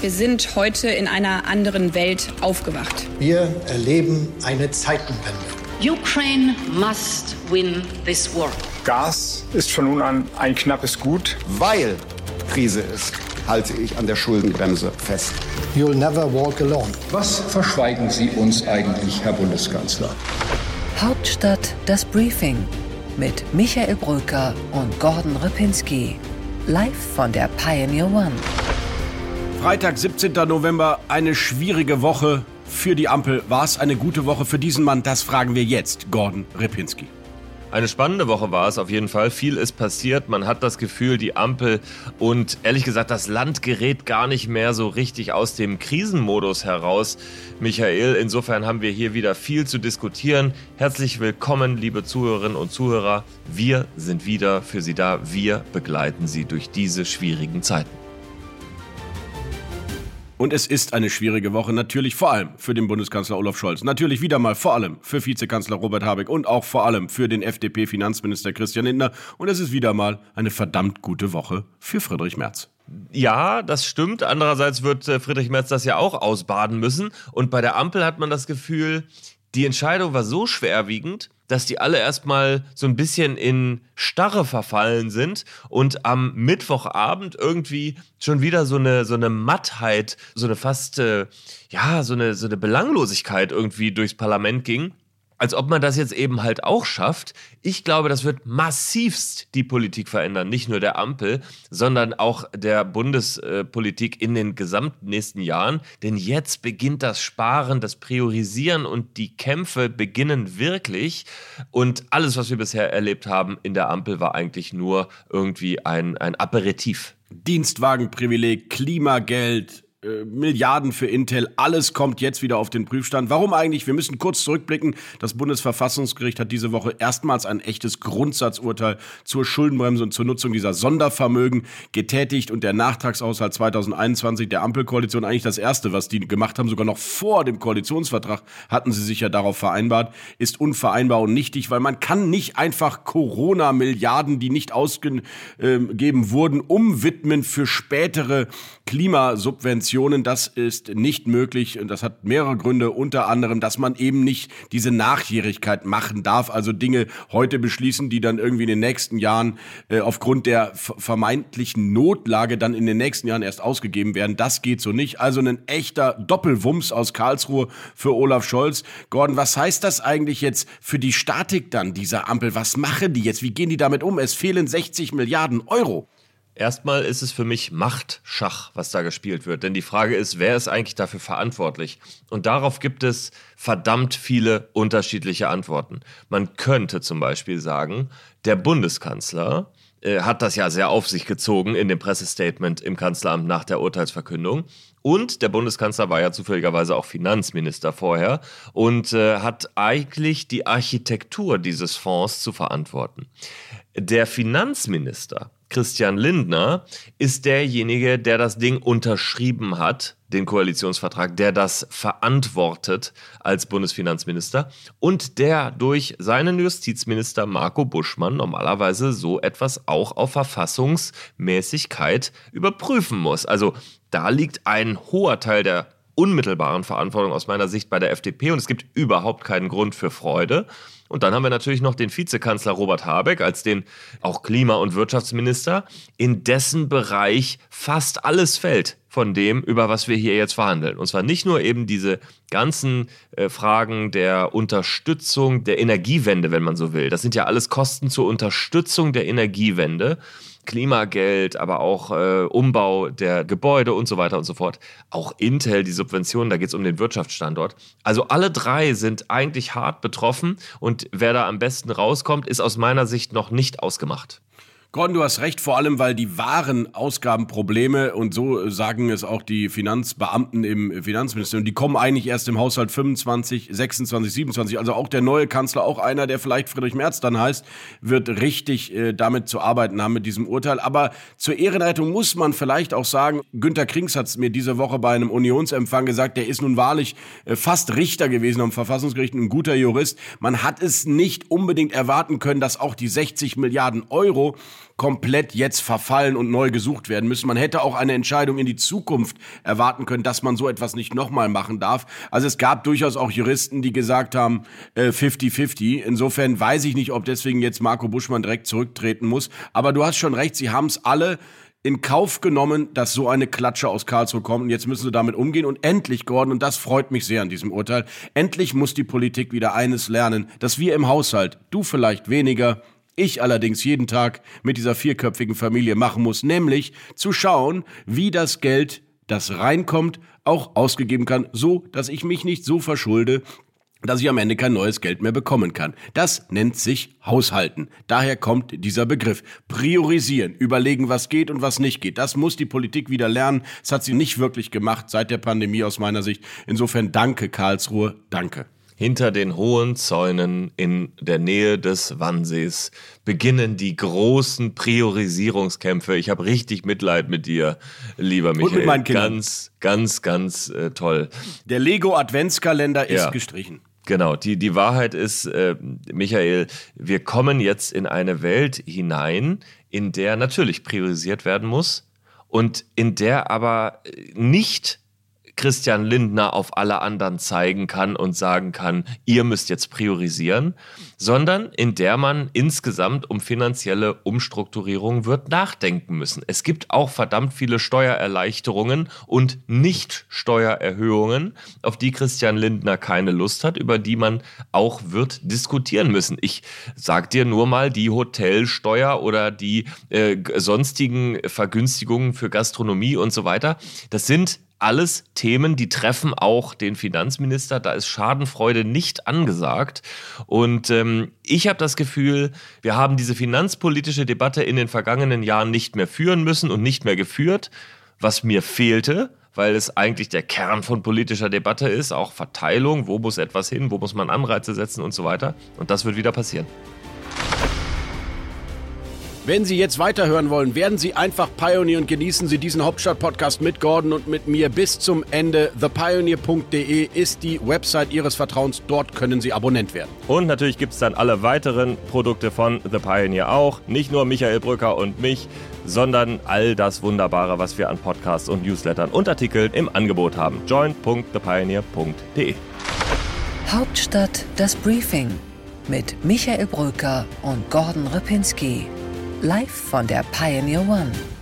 Wir sind heute in einer anderen Welt aufgewacht. Wir erleben eine Zeitenwende. Ukraine must win this war. Gas ist von nun an ein knappes Gut. Weil Krise ist, halte ich an der Schuldenbremse fest. You'll never walk alone. Was verschweigen Sie uns eigentlich, Herr Bundeskanzler? Hauptstadt das Briefing mit Michael Brücker und Gordon Ripinski. Live von der Pioneer One. Freitag, 17. November, eine schwierige Woche für die Ampel. War es eine gute Woche für diesen Mann? Das fragen wir jetzt, Gordon Ripinski. Eine spannende Woche war es auf jeden Fall. Viel ist passiert. Man hat das Gefühl, die Ampel und ehrlich gesagt, das Land gerät gar nicht mehr so richtig aus dem Krisenmodus heraus. Michael, insofern haben wir hier wieder viel zu diskutieren. Herzlich willkommen, liebe Zuhörerinnen und Zuhörer. Wir sind wieder für Sie da. Wir begleiten Sie durch diese schwierigen Zeiten. Und es ist eine schwierige Woche, natürlich vor allem für den Bundeskanzler Olaf Scholz. Natürlich wieder mal vor allem für Vizekanzler Robert Habeck und auch vor allem für den FDP-Finanzminister Christian Lindner. Und es ist wieder mal eine verdammt gute Woche für Friedrich Merz. Ja, das stimmt. Andererseits wird äh, Friedrich Merz das ja auch ausbaden müssen. Und bei der Ampel hat man das Gefühl, die Entscheidung war so schwerwiegend, dass die alle erstmal so ein bisschen in Starre verfallen sind und am Mittwochabend irgendwie schon wieder so eine, so eine Mattheit, so eine fast, äh, ja, so eine, so eine Belanglosigkeit irgendwie durchs Parlament ging als ob man das jetzt eben halt auch schafft. Ich glaube, das wird massivst die Politik verändern, nicht nur der Ampel, sondern auch der Bundespolitik in den gesamten nächsten Jahren. Denn jetzt beginnt das Sparen, das Priorisieren und die Kämpfe beginnen wirklich. Und alles, was wir bisher erlebt haben in der Ampel, war eigentlich nur irgendwie ein, ein Aperitif. Dienstwagenprivileg, Klimageld, äh, Milliarden für Intel, alles kommt jetzt wieder auf den Prüfstand. Warum eigentlich? Wir müssen kurz zurückblicken. Das Bundesverfassungsgericht hat diese Woche erstmals ein echtes Grundsatzurteil zur Schuldenbremse und zur Nutzung dieser Sondervermögen getätigt und der Nachtragshaushalt 2021 der Ampelkoalition eigentlich das erste, was die gemacht haben, sogar noch vor dem Koalitionsvertrag hatten sie sich ja darauf vereinbart, ist unvereinbar und nichtig, weil man kann nicht einfach Corona-Milliarden, die nicht ausgegeben wurden, umwidmen für spätere Klimasubventionen. Das ist nicht möglich und das hat mehrere Gründe, unter anderem, dass man eben nicht diese Nachjährigkeit machen darf, also Dinge heute beschließen, die dann irgendwie in den nächsten Jahren äh, aufgrund der vermeintlichen Notlage dann in den nächsten Jahren erst ausgegeben werden. Das geht so nicht. Also ein echter Doppelwumms aus Karlsruhe für Olaf Scholz. Gordon, was heißt das eigentlich jetzt für die Statik dann dieser Ampel? Was machen die jetzt? Wie gehen die damit um? Es fehlen 60 Milliarden Euro. Erstmal ist es für mich Machtschach, was da gespielt wird. Denn die Frage ist, wer ist eigentlich dafür verantwortlich? Und darauf gibt es verdammt viele unterschiedliche Antworten. Man könnte zum Beispiel sagen, der Bundeskanzler äh, hat das ja sehr auf sich gezogen in dem Pressestatement im Kanzleramt nach der Urteilsverkündung. Und der Bundeskanzler war ja zufälligerweise auch Finanzminister vorher und äh, hat eigentlich die Architektur dieses Fonds zu verantworten. Der Finanzminister Christian Lindner ist derjenige, der das Ding unterschrieben hat, den Koalitionsvertrag, der das verantwortet als Bundesfinanzminister und der durch seinen Justizminister Marco Buschmann normalerweise so etwas auch auf Verfassungsmäßigkeit überprüfen muss. Also da liegt ein hoher Teil der unmittelbaren Verantwortung aus meiner Sicht bei der FDP und es gibt überhaupt keinen Grund für Freude. Und dann haben wir natürlich noch den Vizekanzler Robert Habeck als den auch Klima- und Wirtschaftsminister, in dessen Bereich fast alles fällt von dem, über was wir hier jetzt verhandeln. Und zwar nicht nur eben diese ganzen äh, Fragen der Unterstützung der Energiewende, wenn man so will. Das sind ja alles Kosten zur Unterstützung der Energiewende. Klimageld, aber auch äh, Umbau der Gebäude und so weiter und so fort. Auch Intel, die Subventionen, da geht es um den Wirtschaftsstandort. Also alle drei sind eigentlich hart betroffen und wer da am besten rauskommt, ist aus meiner Sicht noch nicht ausgemacht. Gordon, du hast recht, vor allem, weil die wahren Ausgabenprobleme, und so sagen es auch die Finanzbeamten im Finanzministerium, die kommen eigentlich erst im Haushalt 25, 26, 27. Also auch der neue Kanzler, auch einer, der vielleicht Friedrich Merz dann heißt, wird richtig äh, damit zu arbeiten haben mit diesem Urteil. Aber zur Ehrenrettung muss man vielleicht auch sagen, Günter Krings hat es mir diese Woche bei einem Unionsempfang gesagt, der ist nun wahrlich äh, fast Richter gewesen am Verfassungsgericht, ein guter Jurist. Man hat es nicht unbedingt erwarten können, dass auch die 60 Milliarden Euro komplett jetzt verfallen und neu gesucht werden müssen. Man hätte auch eine Entscheidung in die Zukunft erwarten können, dass man so etwas nicht nochmal machen darf. Also es gab durchaus auch Juristen, die gesagt haben, 50-50. Äh, Insofern weiß ich nicht, ob deswegen jetzt Marco Buschmann direkt zurücktreten muss. Aber du hast schon recht, sie haben es alle in Kauf genommen, dass so eine Klatsche aus Karlsruhe kommt. Und jetzt müssen sie damit umgehen. Und endlich, Gordon, und das freut mich sehr an diesem Urteil, endlich muss die Politik wieder eines lernen, dass wir im Haushalt, du vielleicht weniger, ich allerdings jeden Tag mit dieser vierköpfigen Familie machen muss, nämlich zu schauen, wie das Geld, das reinkommt, auch ausgegeben kann, so dass ich mich nicht so verschulde, dass ich am Ende kein neues Geld mehr bekommen kann. Das nennt sich Haushalten. Daher kommt dieser Begriff. Priorisieren, überlegen, was geht und was nicht geht. Das muss die Politik wieder lernen. Das hat sie nicht wirklich gemacht seit der Pandemie aus meiner Sicht. Insofern danke Karlsruhe, danke. Hinter den hohen Zäunen in der Nähe des Wannsees beginnen die großen Priorisierungskämpfe. Ich habe richtig Mitleid mit dir, lieber Michael. Und mit meinen Kindern. Ganz, ganz, ganz äh, toll. Der Lego Adventskalender ist ja. gestrichen. Genau, die, die Wahrheit ist, äh, Michael, wir kommen jetzt in eine Welt hinein, in der natürlich priorisiert werden muss und in der aber nicht Christian Lindner auf alle anderen zeigen kann und sagen kann, ihr müsst jetzt priorisieren, sondern in der man insgesamt um finanzielle Umstrukturierung wird nachdenken müssen. Es gibt auch verdammt viele Steuererleichterungen und Nicht-Steuererhöhungen, auf die Christian Lindner keine Lust hat, über die man auch wird diskutieren müssen. Ich sag dir nur mal die Hotelsteuer oder die äh, sonstigen Vergünstigungen für Gastronomie und so weiter. Das sind alles Themen, die treffen auch den Finanzminister. Da ist Schadenfreude nicht angesagt. Und ähm, ich habe das Gefühl, wir haben diese finanzpolitische Debatte in den vergangenen Jahren nicht mehr führen müssen und nicht mehr geführt, was mir fehlte weil es eigentlich der Kern von politischer Debatte ist, auch Verteilung, wo muss etwas hin, wo muss man Anreize setzen und so weiter. Und das wird wieder passieren. Wenn Sie jetzt weiterhören wollen, werden Sie einfach Pioneer und genießen Sie diesen Hauptstadt-Podcast mit Gordon und mit mir bis zum Ende. ThePioneer.de ist die Website Ihres Vertrauens. Dort können Sie Abonnent werden. Und natürlich gibt es dann alle weiteren Produkte von The Pioneer auch. Nicht nur Michael Brücker und mich, sondern all das Wunderbare, was wir an Podcasts und Newslettern und Artikeln im Angebot haben. join.thepioneer.de Hauptstadt das Briefing mit Michael Brücker und Gordon Ripinski live von der Pioneer One.